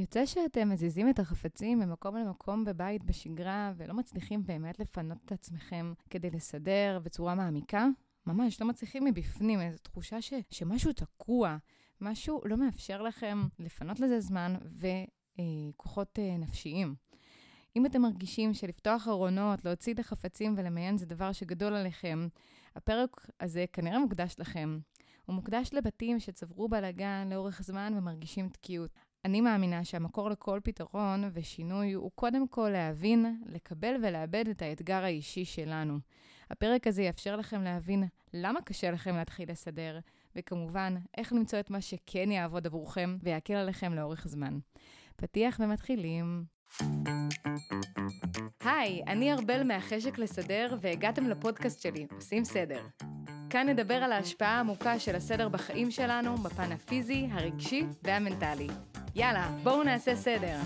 יוצא שאתם מזיזים את החפצים ממקום למקום בבית בשגרה ולא מצליחים באמת לפנות את עצמכם כדי לסדר בצורה מעמיקה? ממש לא מצליחים מבפנים, איזו תחושה ש, שמשהו תקוע, משהו לא מאפשר לכם לפנות לזה זמן וכוחות אה, נפשיים. אם אתם מרגישים שלפתוח ארונות, להוציא את החפצים ולמיין זה דבר שגדול עליכם, הפרק הזה כנראה מוקדש לכם. הוא מוקדש לבתים שצברו בלאגן לאורך זמן ומרגישים תקיעות. אני מאמינה שהמקור לכל פתרון ושינוי הוא קודם כל להבין, לקבל ולאבד את האתגר האישי שלנו. הפרק הזה יאפשר לכם להבין למה קשה לכם להתחיל לסדר, וכמובן, איך למצוא את מה שכן יעבוד עבורכם ויקל עליכם לאורך זמן. פתיח ומתחילים. היי, אני ארבל מהחשק לסדר, והגעתם לפודקאסט שלי, עושים סדר. כאן נדבר על ההשפעה העמוקה של הסדר בחיים שלנו, בפן הפיזי, הרגשי והמנטלי. יאללה, בואו נעשה סדר.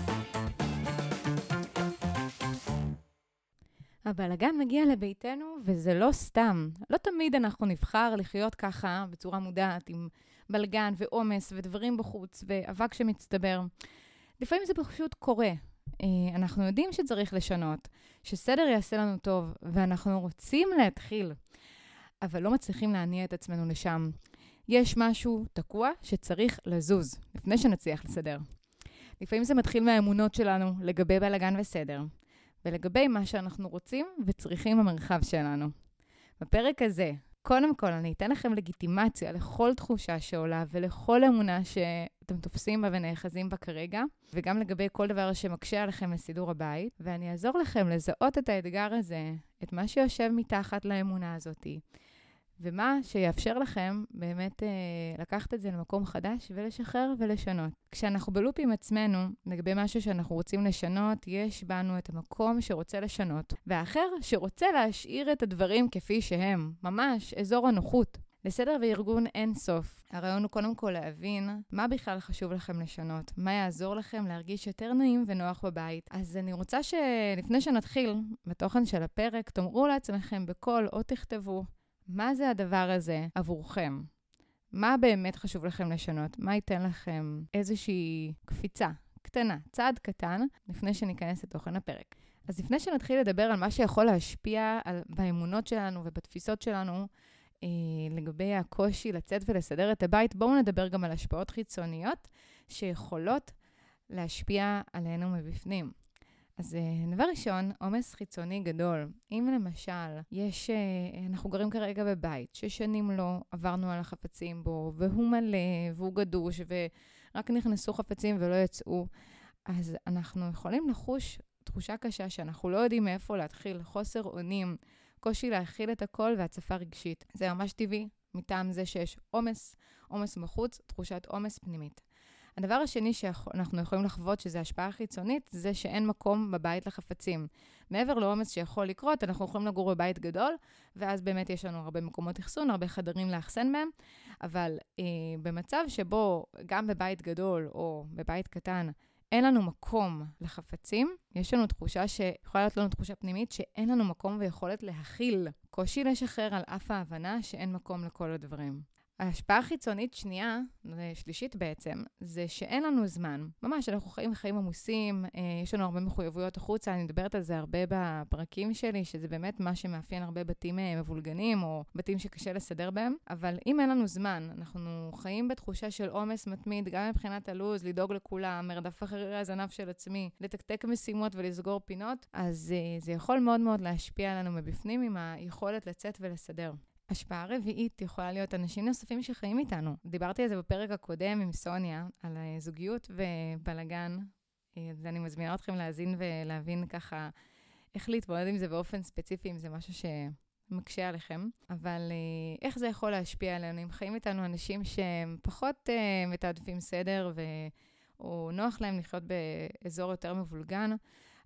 הבלגן מגיע לביתנו, וזה לא סתם. לא תמיד אנחנו נבחר לחיות ככה, בצורה מודעת, עם בלגן ועומס ודברים בחוץ ואבק שמצטבר. לפעמים זה פשוט קורה. אה, אנחנו יודעים שצריך לשנות, שסדר יעשה לנו טוב, ואנחנו רוצים להתחיל, אבל לא מצליחים להניע את עצמנו לשם. יש משהו תקוע שצריך לזוז, לפני שנצליח לסדר. לפעמים זה מתחיל מהאמונות שלנו לגבי בלאגן וסדר, ולגבי מה שאנחנו רוצים וצריכים במרחב שלנו. בפרק הזה, קודם כל, אני אתן לכם לגיטימציה לכל תחושה שעולה ולכל אמונה שאתם תופסים בה ונאחזים בה כרגע, וגם לגבי כל דבר שמקשה עליכם לסידור הבית, ואני אעזור לכם לזהות את האתגר הזה, את מה שיושב מתחת לאמונה הזאתי, ומה שיאפשר לכם באמת אה, לקחת את זה למקום חדש ולשחרר ולשנות. כשאנחנו בלופ עם עצמנו, לגבי משהו שאנחנו רוצים לשנות, יש בנו את המקום שרוצה לשנות, והאחר שרוצה להשאיר את הדברים כפי שהם, ממש אזור הנוחות. לסדר וארגון אין סוף. הרעיון הוא קודם כל להבין מה בכלל חשוב לכם לשנות, מה יעזור לכם להרגיש יותר נעים ונוח בבית. אז אני רוצה שלפני שנתחיל בתוכן של הפרק, תאמרו לעצמכם בקול או תכתבו מה זה הדבר הזה עבורכם? מה באמת חשוב לכם לשנות? מה ייתן לכם איזושהי קפיצה קטנה, צעד קטן, לפני שניכנס לתוכן הפרק. אז לפני שנתחיל לדבר על מה שיכול להשפיע על, באמונות שלנו ובתפיסות שלנו, אה, לגבי הקושי לצאת ולסדר את הבית, בואו נדבר גם על השפעות חיצוניות שיכולות להשפיע עלינו מבפנים. אז אה, דבר ראשון, עומס חיצוני גדול. אם למשל, יש, אה, אנחנו גרים כרגע בבית ששנים לא עברנו על החפצים בו, והוא מלא, והוא גדוש, ורק נכנסו חפצים ולא יצאו, אז אנחנו יכולים לחוש תחושה קשה שאנחנו לא יודעים מאיפה להתחיל, חוסר אונים, קושי להכיל את הכל והצפה רגשית. זה ממש טבעי, מטעם זה שיש עומס, עומס בחוץ, תחושת עומס פנימית. הדבר השני שאנחנו יכולים לחוות, שזה השפעה חיצונית, זה שאין מקום בבית לחפצים. מעבר לעומס שיכול לקרות, אנחנו יכולים לגור בבית גדול, ואז באמת יש לנו הרבה מקומות אחסון, הרבה חדרים לאחסן בהם, אבל אה, במצב שבו גם בבית גדול או בבית קטן, אין לנו מקום לחפצים, יש לנו תחושה שיכולה להיות לנו תחושה פנימית שאין לנו מקום ויכולת להכיל. קושי לשחרר על אף ההבנה שאין מקום לכל הדברים. ההשפעה החיצונית שנייה, שלישית בעצם, זה שאין לנו זמן. ממש, אנחנו חיים חיים עמוסים, אה, יש לנו הרבה מחויבויות החוצה, אני מדברת על זה הרבה בפרקים שלי, שזה באמת מה שמאפיין הרבה בתים אה, מבולגנים, או בתים שקשה לסדר בהם. אבל אם אין לנו זמן, אנחנו חיים בתחושה של עומס מתמיד, גם מבחינת הלו"ז, לדאוג לכולם, מרדף אחרי הזנב של עצמי, לתקתק משימות ולסגור פינות, אז אה, זה יכול מאוד מאוד להשפיע עלינו מבפנים עם היכולת לצאת ולסדר. השפעה רביעית יכולה להיות אנשים נוספים שחיים איתנו. דיברתי על זה בפרק הקודם עם סוניה, על זוגיות ובלגן, אז אני מזמינה אתכם להאזין ולהבין ככה איך להתמודד עם זה באופן ספציפי, אם זה משהו שמקשה עליכם. אבל אה, איך זה יכול להשפיע עלינו? אם חיים איתנו אנשים שהם פחות uh, מתעדפים סדר, ו... או נוח להם לחיות באזור יותר מבולגן,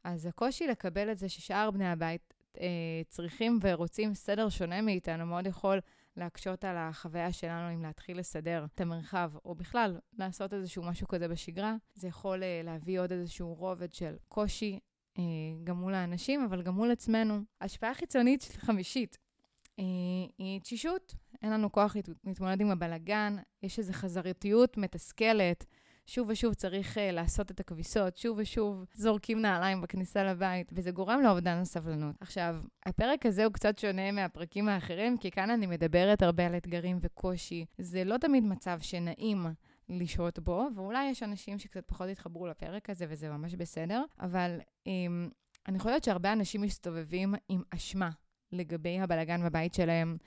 אז הקושי לקבל את זה ששאר בני הבית אה, צריכים ורוצים סדר שונה מאיתנו, מאוד יכול להקשות על החוויה שלנו אם להתחיל לסדר את המרחב, או בכלל לעשות איזשהו משהו כזה בשגרה. זה יכול אה, להביא עוד איזשהו רובד של קושי, אה, גם מול האנשים, אבל גם מול עצמנו. השפעה חיצונית חמישית אה, היא תשישות. אין לנו כוח להתמודד עם הבלגן, יש איזו חזרתיות מתסכלת. שוב ושוב צריך uh, לעשות את הכביסות, שוב ושוב זורקים נעליים בכניסה לבית, וזה גורם לאובדן הסבלנות. עכשיו, הפרק הזה הוא קצת שונה מהפרקים האחרים, כי כאן אני מדברת הרבה על אתגרים וקושי. זה לא תמיד מצב שנעים. לשהות בו, ואולי יש אנשים שקצת פחות יתחברו לפרק הזה, וזה ממש בסדר, אבל um, אני חושבת שהרבה אנשים מסתובבים עם אשמה לגבי הבלגן בבית שלהם.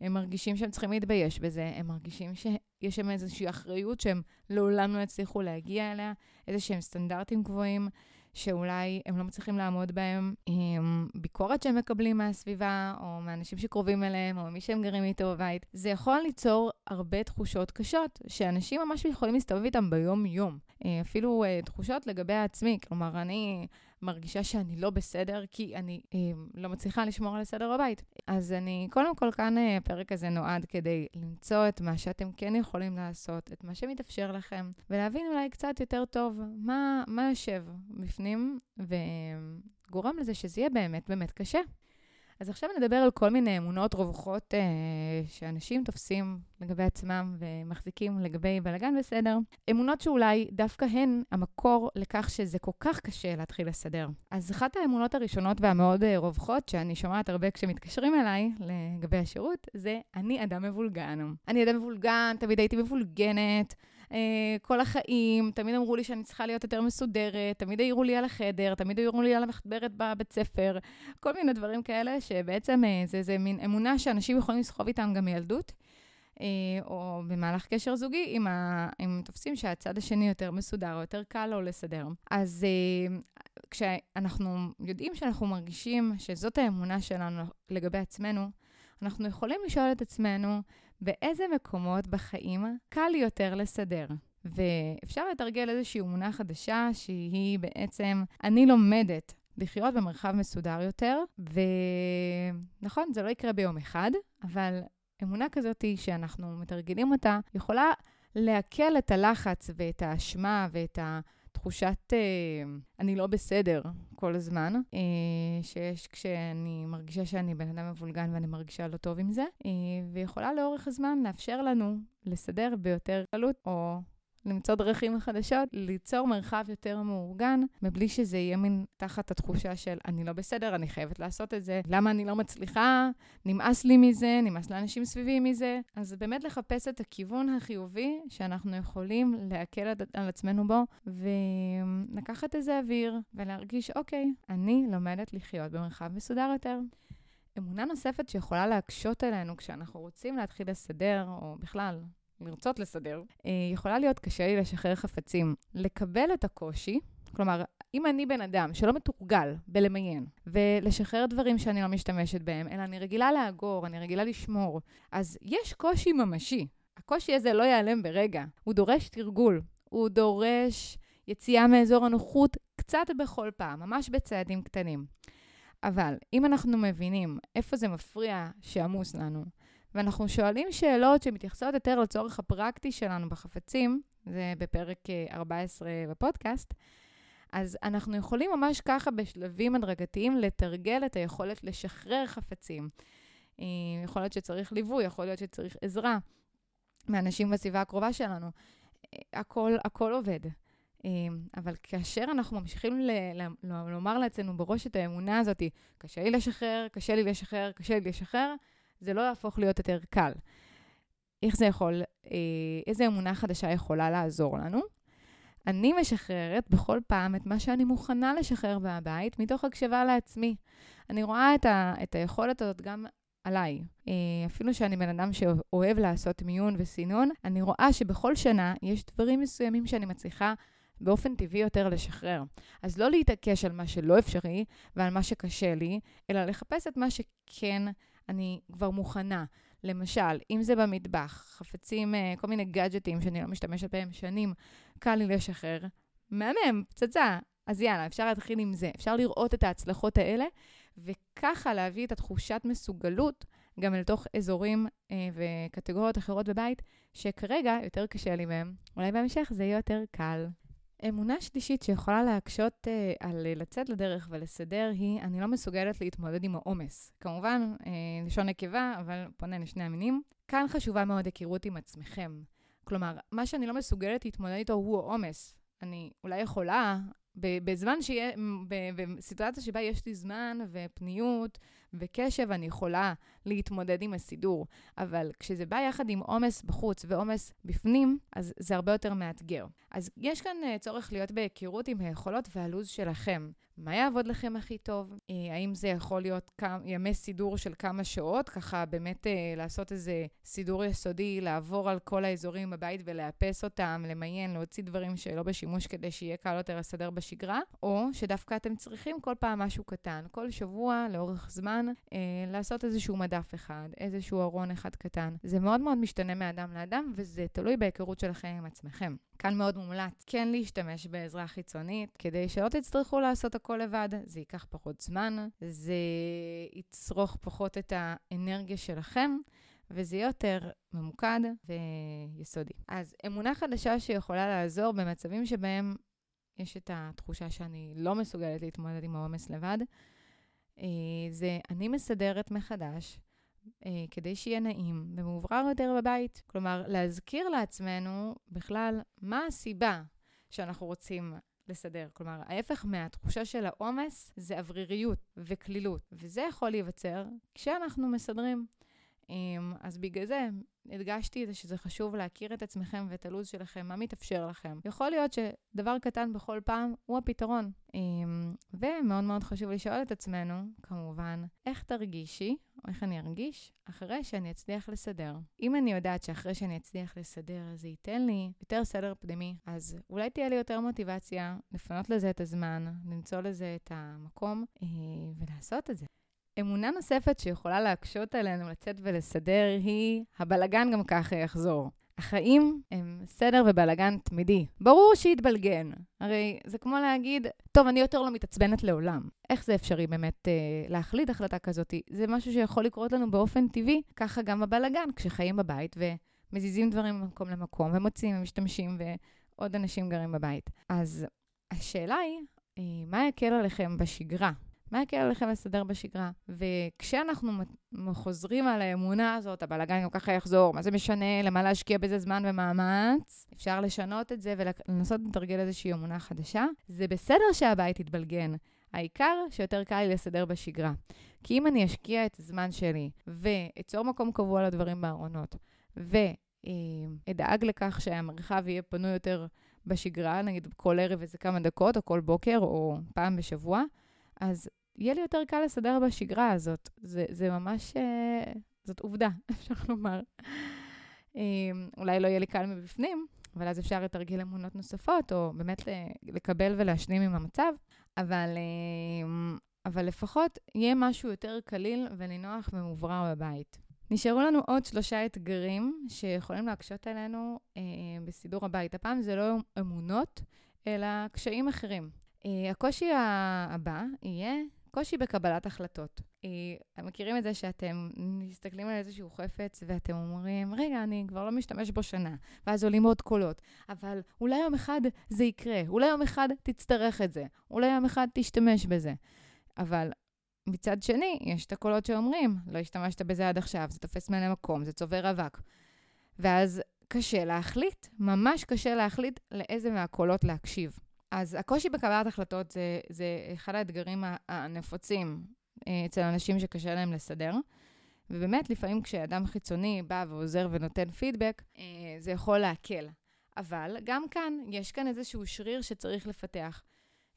הם מרגישים שהם צריכים להתבייש בזה, הם מרגישים שיש שם איזושהי אחריות שהם לעולם לא יצליחו להגיע אליה, איזה שהם סטנדרטים גבוהים. שאולי הם לא מצליחים לעמוד בהם, עם ביקורת שהם מקבלים מהסביבה, או מאנשים שקרובים אליהם, או מי שהם גרים איתו בבית. זה יכול ליצור הרבה תחושות קשות, שאנשים ממש יכולים להסתובב איתם ביום-יום. אה, אפילו אה, תחושות לגבי עצמי, כלומר, אני... מרגישה שאני לא בסדר, כי אני אה, לא מצליחה לשמור על הסדר בבית. אז אני, קודם כל, כאן הפרק הזה נועד כדי למצוא את מה שאתם כן יכולים לעשות, את מה שמתאפשר לכם, ולהבין אולי קצת יותר טוב מה, מה יושב בפנים, וגורם לזה שזה יהיה באמת באמת קשה. אז עכשיו נדבר על כל מיני אמונות רווחות אה, שאנשים תופסים לגבי עצמם ומחזיקים לגבי בלאגן בסדר. אמונות שאולי דווקא הן המקור לכך שזה כל כך קשה להתחיל לסדר. אז אחת האמונות הראשונות והמאוד אה, רווחות, שאני שומעת הרבה כשמתקשרים אליי לגבי השירות, זה אני אדם מבולגן. אני אדם מבולגן, תמיד הייתי מבולגנת. אה, כל החיים, תמיד אמרו לי שאני צריכה להיות יותר מסודרת, תמיד העירו לי על החדר, תמיד העירו לי על המחברת בבית ספר, כל מיני דברים כאלה, שבעצם אה, זה, זה מין אמונה שאנשים יכולים לסחוב איתם גם מילדות. אה, או במהלך קשר זוגי, אם, תופסים שהצד השני יותר מסודר או יותר קל לו לסדר. אז כשאנחנו יודעים שאנחנו מרגישים שזאת האמונה שלנו לגבי עצמנו, אנחנו יכולים לשאול את עצמנו, באיזה מקומות בחיים קל יותר לסדר. ואפשר לתרגל איזושהי אמונה חדשה שהיא בעצם, אני לומדת לחיות במרחב מסודר יותר, ונכון, זה לא יקרה ביום אחד, אבל אמונה כזאת שאנחנו מתרגלים אותה, יכולה להקל את הלחץ ואת האשמה ואת ה... תחושת אה, אני לא בסדר כל הזמן, אה, שיש כשאני מרגישה שאני בן אדם מבולגן ואני מרגישה לא טוב עם זה, אה, ויכולה לאורך הזמן לאפשר לנו לסדר ביותר קלות, או למצוא דרכים חדשות, ליצור מרחב יותר מאורגן, מבלי שזה יהיה מין תחת התחושה של אני לא בסדר, אני חייבת לעשות את זה, למה אני לא מצליחה, נמאס לי מזה, נמאס לאנשים סביבי מזה. אז באמת לחפש את הכיוון החיובי שאנחנו יכולים להקל על עצמנו בו, ולקחת איזה אוויר ולהרגיש, אוקיי, אני לומדת לחיות במרחב מסודר יותר. אמונה נוספת שיכולה להקשות עלינו כשאנחנו רוצים להתחיל לסדר, או בכלל, לרצות לסדר, אה, יכולה להיות קשה לי לשחרר חפצים. לקבל את הקושי, כלומר, אם אני בן אדם שלא מתורגל בלמיין ולשחרר דברים שאני לא משתמשת בהם, אלא אני רגילה לאגור, אני רגילה לשמור, אז יש קושי ממשי. הקושי הזה לא ייעלם ברגע, הוא דורש תרגול, הוא דורש יציאה מאזור הנוחות קצת בכל פעם, ממש בצעדים קטנים. אבל אם אנחנו מבינים איפה זה מפריע שעמוס לנו, ואנחנו שואלים שאלות שמתייחסות יותר לצורך הפרקטי שלנו בחפצים, זה בפרק 14 אה, בפודקאסט, אז אנחנו יכולים ממש ככה בשלבים הדרגתיים לתרגל את היכולת לשחרר חפצים. אה, יכול להיות שצריך ליווי, יכול להיות שצריך עזרה מאנשים בסביבה הקרובה שלנו. אה, הכל, הכל עובד. אבל כאשר אנחנו ממשיכים ל- ל- לומר לעצמנו בראש את האמונה הזאת, קשה לי לשחרר, קשה לי לשחרר, קשה לי לשחרר, זה לא יהפוך להיות יותר קל. איך זה יכול, אה, איזה אמונה חדשה יכולה לעזור לנו? אני משחררת בכל פעם את מה שאני מוכנה לשחרר מהבית, מתוך הקשבה לעצמי. אני רואה את, ה, את היכולת הזאת גם עליי. אה, אפילו שאני בן אדם שאוהב לעשות מיון וסינון, אני רואה שבכל שנה יש דברים מסוימים שאני מצליחה באופן טבעי יותר לשחרר. אז לא להתעקש על מה שלא אפשרי ועל מה שקשה לי, אלא לחפש את מה שכן אני כבר מוכנה. למשל, אם זה במטבח, חפצים, אה, כל מיני גאדג'טים שאני לא משתמשת בהם שנים, קל לי לשחרר. מהמם, פצצה. אז יאללה, אפשר להתחיל עם זה. אפשר לראות את ההצלחות האלה, וככה להביא את התחושת מסוגלות גם אל תוך אזורים אה, וקטגוריות אחרות בבית, שכרגע יותר קשה לי מהם. אולי בהמשך זה יהיה יותר קל. אמונה שלישית שיכולה להקשות uh, על uh, לצאת לדרך ולסדר היא, אני לא מסוגלת להתמודד עם העומס. כמובן, uh, לשון נקבה, אבל פונה לשני המינים. כאן חשובה מאוד היכרות עם עצמכם. כלומר, מה שאני לא מסוגלת להתמודד איתו הוא העומס. אני אולי יכולה, בזמן שיהיה, בסיטואציה שבה יש לי זמן ופניות וקשב, אני יכולה להתמודד עם הסידור. אבל כשזה בא יחד עם עומס בחוץ ועומס בפנים, אז זה הרבה יותר מאתגר. אז יש כאן uh, צורך להיות בהיכרות עם היכולות והלו"ז שלכם. מה יעבוד לכם הכי טוב? Uh, האם זה יכול להיות כמה, ימי סידור של כמה שעות, ככה באמת uh, לעשות איזה סידור יסודי, לעבור על כל האזורים בבית ולאפס אותם, למיין, להוציא דברים שלא בשימוש כדי שיהיה קל יותר לסדר בשגרה, או שדווקא אתם צריכים כל פעם משהו קטן, כל שבוע, לאורך זמן, uh, לעשות איזשהו מדף אחד, איזשהו ארון אחד קטן. זה מאוד מאוד משתנה מאדם לאדם, וזה תלוי בהיכרות שלכם עם עצמכם. כאן מאוד מומלץ כן להשתמש בעזרה חיצונית, כדי שלא תצטרכו לעשות הכל לבד, זה ייקח פחות זמן, זה יצרוך פחות את האנרגיה שלכם. וזה יהיה יותר ממוקד ויסודי. אז אמונה חדשה שיכולה לעזור במצבים שבהם יש את התחושה שאני לא מסוגלת להתמודד עם העומס לבד, אה, זה אני מסדרת מחדש אה, כדי שיהיה נעים ומאוברר יותר בבית. כלומר, להזכיר לעצמנו בכלל מה הסיבה שאנחנו רוצים לסדר. כלומר, ההפך מהתחושה של העומס זה אווריריות וקלילות, וזה יכול להיווצר כשאנחנו מסדרים. אז בגלל זה הדגשתי את זה שזה חשוב להכיר את עצמכם ואת הלו"ז שלכם, מה מתאפשר לכם. יכול להיות שדבר קטן בכל פעם הוא הפתרון. ומאוד מאוד חשוב לשאול את עצמנו, כמובן, איך תרגישי, או איך אני ארגיש, אחרי שאני אצליח לסדר. אם אני יודעת שאחרי שאני אצליח לסדר זה ייתן לי יותר סדר פנימי, אז אולי תהיה לי יותר מוטיבציה לפנות לזה את הזמן, למצוא לזה את המקום אה, ולעשות את זה. אמונה נוספת שיכולה להקשות עלינו לצאת ולסדר היא, הבלגן גם ככה יחזור. החיים הם סדר ובלגן תמידי. ברור שיתבלגן. הרי זה כמו להגיד, טוב, אני יותר לא מתעצבנת לעולם. איך זה אפשרי באמת אה, להחליט החלטה כזאת? זה משהו שיכול לקרות לנו באופן טבעי, ככה גם בבלגן, כשחיים בבית ומזיזים דברים ממקום למקום, ומוצאים ומשתמשים, ועוד אנשים גרים בבית. אז השאלה היא, אה, מה יקל עליכם בשגרה? מה יקל עליכם לסדר בשגרה? וכשאנחנו חוזרים על האמונה הזאת, הבלאגן גם ככה יחזור, מה זה משנה, למה להשקיע בזה זמן ומאמץ? אפשר לשנות את זה ולנסות לתרגל איזושהי אמונה חדשה. זה בסדר שהבית יתבלגן. העיקר שיותר קל לי לסדר בשגרה. כי אם אני אשקיע את הזמן שלי ואצור מקום קבוע לדברים בארונות, ואדאג לכך שהמרחב יהיה פנוי יותר בשגרה, נגיד כל ערב איזה כמה דקות, או כל בוקר, או פעם בשבוע, אז יהיה לי יותר קל לסדר בשגרה הזאת. זה, זה ממש, uh, זאת עובדה, אפשר לומר. Um, אולי לא יהיה לי קל מבפנים, אבל אז אפשר לתרגל אמונות נוספות, או באמת לקבל ולהשלים עם המצב, אבל, um, אבל לפחות יהיה משהו יותר קליל ונינוח ומוברר בבית. נשארו לנו עוד שלושה אתגרים שיכולים להקשות עלינו אה, בסידור הבית. הפעם זה לא אמונות, אלא קשיים אחרים. אה, הקושי הבא יהיה קושי בקבלת החלטות. אה, מכירים את זה שאתם מסתכלים על איזשהו חפץ ואתם אומרים, רגע, אני כבר לא משתמש בו שנה, ואז עולים עוד קולות, אבל אולי יום אחד זה יקרה, אולי יום אחד תצטרך את זה, אולי יום אחד תשתמש בזה. אבל מצד שני, יש את הקולות שאומרים, לא השתמשת בזה עד עכשיו, זה תופס מלא מקום, זה צובר אבק. ואז קשה להחליט, ממש קשה להחליט לאיזה מהקולות להקשיב. אז הקושי בקבלת החלטות זה, זה אחד האתגרים הנפוצים אה, אצל אנשים שקשה להם לסדר. ובאמת, לפעמים כשאדם חיצוני בא ועוזר ונותן פידבק, אה, זה יכול להקל. אבל גם כאן, יש כאן איזשהו שריר שצריך לפתח.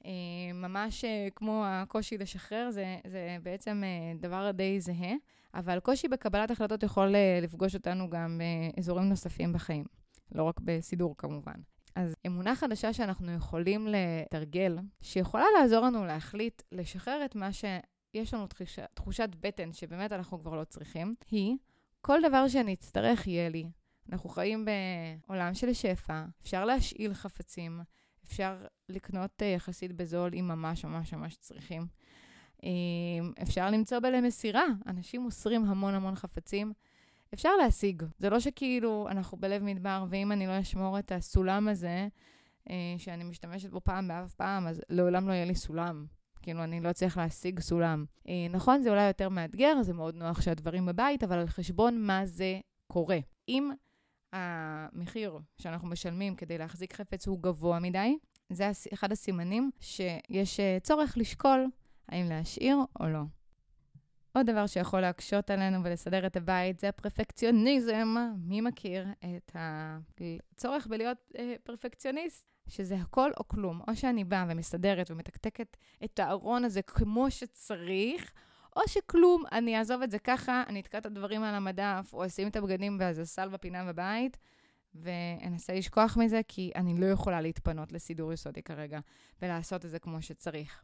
אה, ממש כמו הקושי לשחרר, זה, זה בעצם דבר די זהה, אבל קושי בקבלת החלטות יכול לפגוש אותנו גם באזורים נוספים בחיים, לא רק בסידור כמובן. אז אמונה חדשה שאנחנו יכולים לתרגל, שיכולה לעזור לנו להחליט לשחרר את מה שיש לנו תחושה, תחושת בטן שבאמת אנחנו כבר לא צריכים, היא כל דבר שאני אצטרך יהיה לי. אנחנו חיים בעולם של שפע, אפשר להשאיל חפצים, אפשר לקנות אה, יחסית בזול אם ממש ממש ממש צריכים. אה, אפשר למצוא בלמסירה, מסירה, אנשים מוסרים המון המון חפצים. אפשר להשיג. זה לא שכאילו אנחנו בלב מדבר, ואם אני לא אשמור את הסולם הזה, אה, שאני משתמשת בו פעם באף פעם, אז לעולם לא יהיה לי סולם. כאילו, אני לא אצליח להשיג סולם. אה, נכון, זה אולי יותר מאתגר, זה מאוד נוח שהדברים בבית, אבל על חשבון מה זה קורה. אם המחיר שאנחנו משלמים כדי להחזיק חפץ הוא גבוה מדי, זה אחד הסימנים שיש אה, צורך לשקול האם להשאיר או לא. עוד דבר שיכול להקשות עלינו ולסדר את הבית זה הפרפקציוניזם. מי מכיר את הצורך בלהיות אה, פרפקציוניסט? שזה הכל או כלום. או שאני באה ומסדרת ומתקתקת את הארון הזה כמו שצריך, או שכלום, אני אעזוב את זה ככה, אני אתקע את הדברים על המדף, או אשים את הבגדים באיזה סל בפינה בבית, ואנסה לשכוח מזה, כי אני לא יכולה להתפנות לסידור יסודי כרגע, ולעשות את זה כמו שצריך.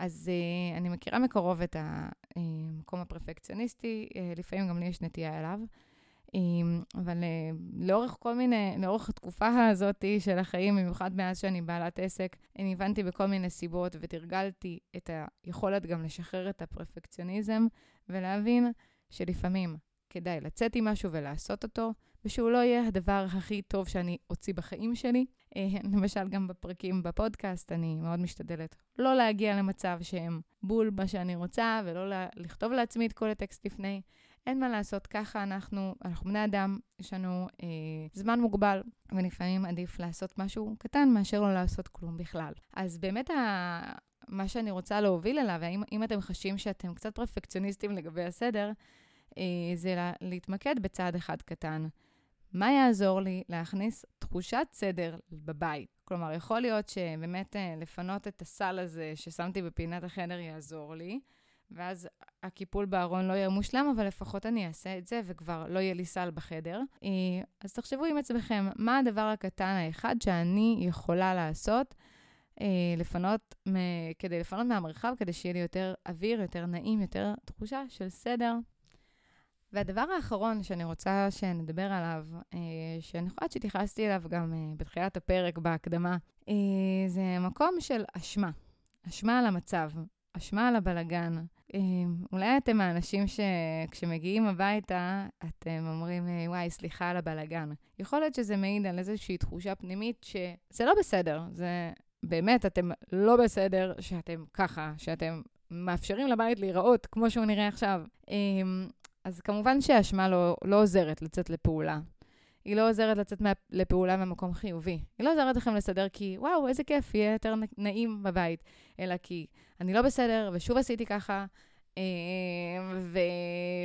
אז uh, אני מכירה מקרוב את המקום אה, הפרפקציוניסטי, uh, לפעמים גם לי יש נטייה אליו. אבל uh, לאורך כל מיני, לאורך התקופה הזאת של החיים, במיוחד מאז שאני בעלת עסק, אני הבנתי בכל מיני סיבות ותרגלתי את היכולת גם לשחרר את הפרפקציוניזם ולהבין שלפעמים כדאי לצאת עם משהו ולעשות אותו, ושהוא לא יהיה הדבר הכי טוב שאני אוציא בחיים שלי. אה, למשל, גם בפרקים בפודקאסט, אני מאוד משתדלת לא להגיע למצב שהם בול מה שאני רוצה, ולא לכתוב לעצמי את כל הטקסט לפני. אין מה לעשות, ככה אנחנו, אנחנו בני אדם, יש לנו אה, זמן מוגבל, ולפעמים עדיף לעשות משהו קטן מאשר לא לעשות כלום בכלל. אז באמת ה... מה שאני רוצה להוביל אליו, אם אתם חשים שאתם קצת פרפקציוניסטים לגבי הסדר, אה, זה לה, להתמקד בצעד אחד קטן. מה יעזור לי להכניס תחושת סדר בבית? כלומר, יכול להיות שבאמת אה, לפנות את הסל הזה ששמתי בפינת החדר יעזור לי, ואז הקיפול בארון לא יהיה מושלם, אבל לפחות אני אעשה את זה וכבר לא יהיה לי סל בחדר. אה, אז תחשבו עם עצמכם, מה הדבר הקטן האחד שאני יכולה לעשות אה, לפנות, כדי לפנות מהמרחב, כדי שיהיה לי יותר אוויר, יותר נעים, יותר תחושה של סדר. והדבר האחרון שאני רוצה שנדבר עליו, אה, שאני חושבת שהתייחסתי אליו גם בתחילת הפרק, בהקדמה, זה מקום של אשמה. אשמה על המצב, אשמה על הבלגן. אולי אתם האנשים שכשמגיעים הביתה, אתם אומרים, אה, וואי, סליחה על הבלגן. יכול להיות שזה מעיד על איזושהי תחושה פנימית שזה לא בסדר. זה באמת, אתם לא בסדר שאתם ככה, שאתם מאפשרים לבית להיראות כמו שהוא נראה עכשיו. אז כמובן שהאשמה לא, לא עוזרת לצאת לפעולה. היא לא עוזרת לצאת מה, לפעולה ממקום חיובי. היא לא עוזרת לכם לסדר כי, וואו, איזה כיף, יהיה יותר נעים בבית. אלא כי אני לא בסדר, ושוב עשיתי ככה, אה, ו,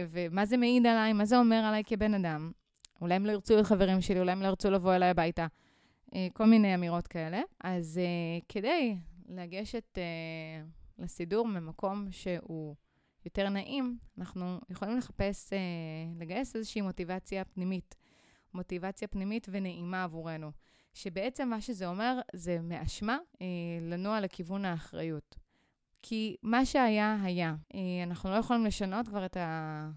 ומה זה מעיד עליי, מה זה אומר עליי כבן אדם. אולי הם לא ירצו להיות חברים שלי, אולי הם לא ירצו לבוא אליי הביתה. אה, כל מיני אמירות כאלה. אז אה, כדי לגשת לסידור ממקום שהוא יותר נעים, אנחנו יכולים לחפש, לגייס איזושהי מוטיבציה פנימית. מוטיבציה פנימית ונעימה עבורנו. שבעצם מה שזה אומר זה מאשמה אה, לנוע לכיוון האחריות. כי מה שהיה, היה. אה, אנחנו לא יכולים לשנות כבר את, ה...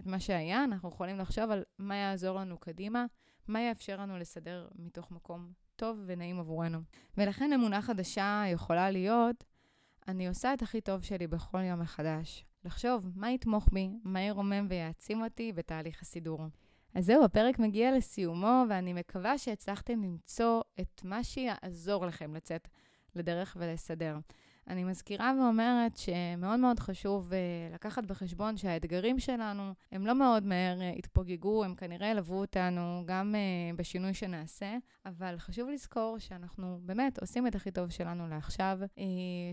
את מה שהיה, אנחנו יכולים לחשוב על מה יעזור לנו קדימה, מה יאפשר לנו לסדר מתוך מקום טוב ונעים עבורנו. ולכן אמונה חדשה יכולה להיות, אני עושה את הכי טוב שלי בכל יום מחדש. לחשוב מה יתמוך בי, מה ירומם ויעצים אותי בתהליך הסידור. אז זהו, הפרק מגיע לסיומו, ואני מקווה שהצלחתם למצוא את מה שיעזור לכם לצאת לדרך ולסדר. אני מזכירה ואומרת שמאוד מאוד חשוב uh, לקחת בחשבון שהאתגרים שלנו הם לא מאוד מהר uh, התפוגגו, הם כנראה ילוו אותנו גם uh, בשינוי שנעשה, אבל חשוב לזכור שאנחנו באמת עושים את הכי טוב שלנו לעכשיו,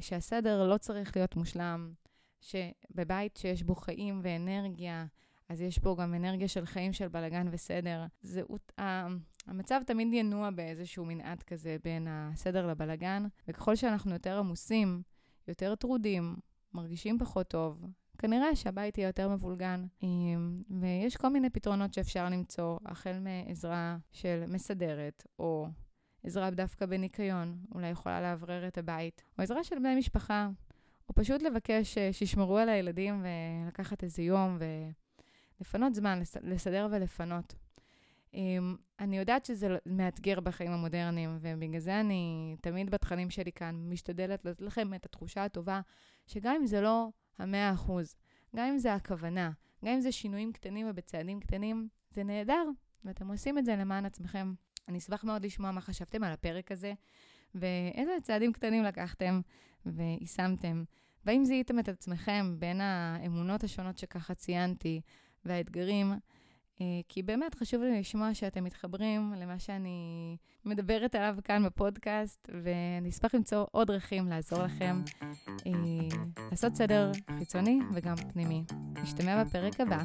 שהסדר לא צריך להיות מושלם, שבבית שיש בו חיים ואנרגיה, אז יש פה גם אנרגיה של חיים של בלגן וסדר. זהות, המצב תמיד ינוע באיזשהו מנעד כזה בין הסדר לבלגן, וככל שאנחנו יותר עמוסים, יותר טרודים, מרגישים פחות טוב, כנראה שהבית יהיה יותר מבולגן. ויש כל מיני פתרונות שאפשר למצוא, החל מעזרה של מסדרת, או עזרה דווקא בניקיון, אולי יכולה לאוורר את הבית, או עזרה של בני משפחה, או פשוט לבקש אה, שישמרו על הילדים ולקחת איזה יום ו... לפנות זמן, לסדר ולפנות. Um, אני יודעת שזה מאתגר בחיים המודרניים, ובגלל זה אני תמיד בתכנים שלי כאן משתדלת לתת לכם את התחושה הטובה, שגם אם זה לא המאה אחוז, גם אם זה הכוונה, גם אם זה שינויים קטנים ובצעדים קטנים, זה נהדר, ואתם עושים את זה למען עצמכם. אני אשמח מאוד לשמוע מה חשבתם על הפרק הזה, ואיזה צעדים קטנים לקחתם ויישמתם. והאם זיהיתם את עצמכם בין האמונות השונות שככה ציינתי, והאתגרים, כי באמת חשוב לי לשמוע שאתם מתחברים למה שאני מדברת עליו כאן בפודקאסט, ואני אשמח למצוא עוד דרכים לעזור לכם לעשות סדר חיצוני וגם פנימי. נשתמע בפרק הבא.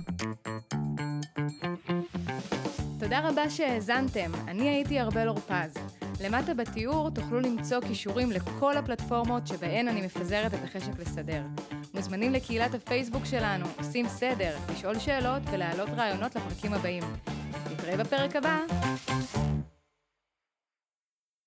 תודה רבה שהאזנתם, אני הייתי ארבל אורפז. למטה בתיאור תוכלו למצוא כישורים לכל הפלטפורמות שבהן אני מפזרת את החשק לסדר. מוזמנים לקהילת הפייסבוק שלנו, עושים סדר, לשאול שאלות ולהעלות רעיונות לפרקים הבאים. נתראה בפרק הבא.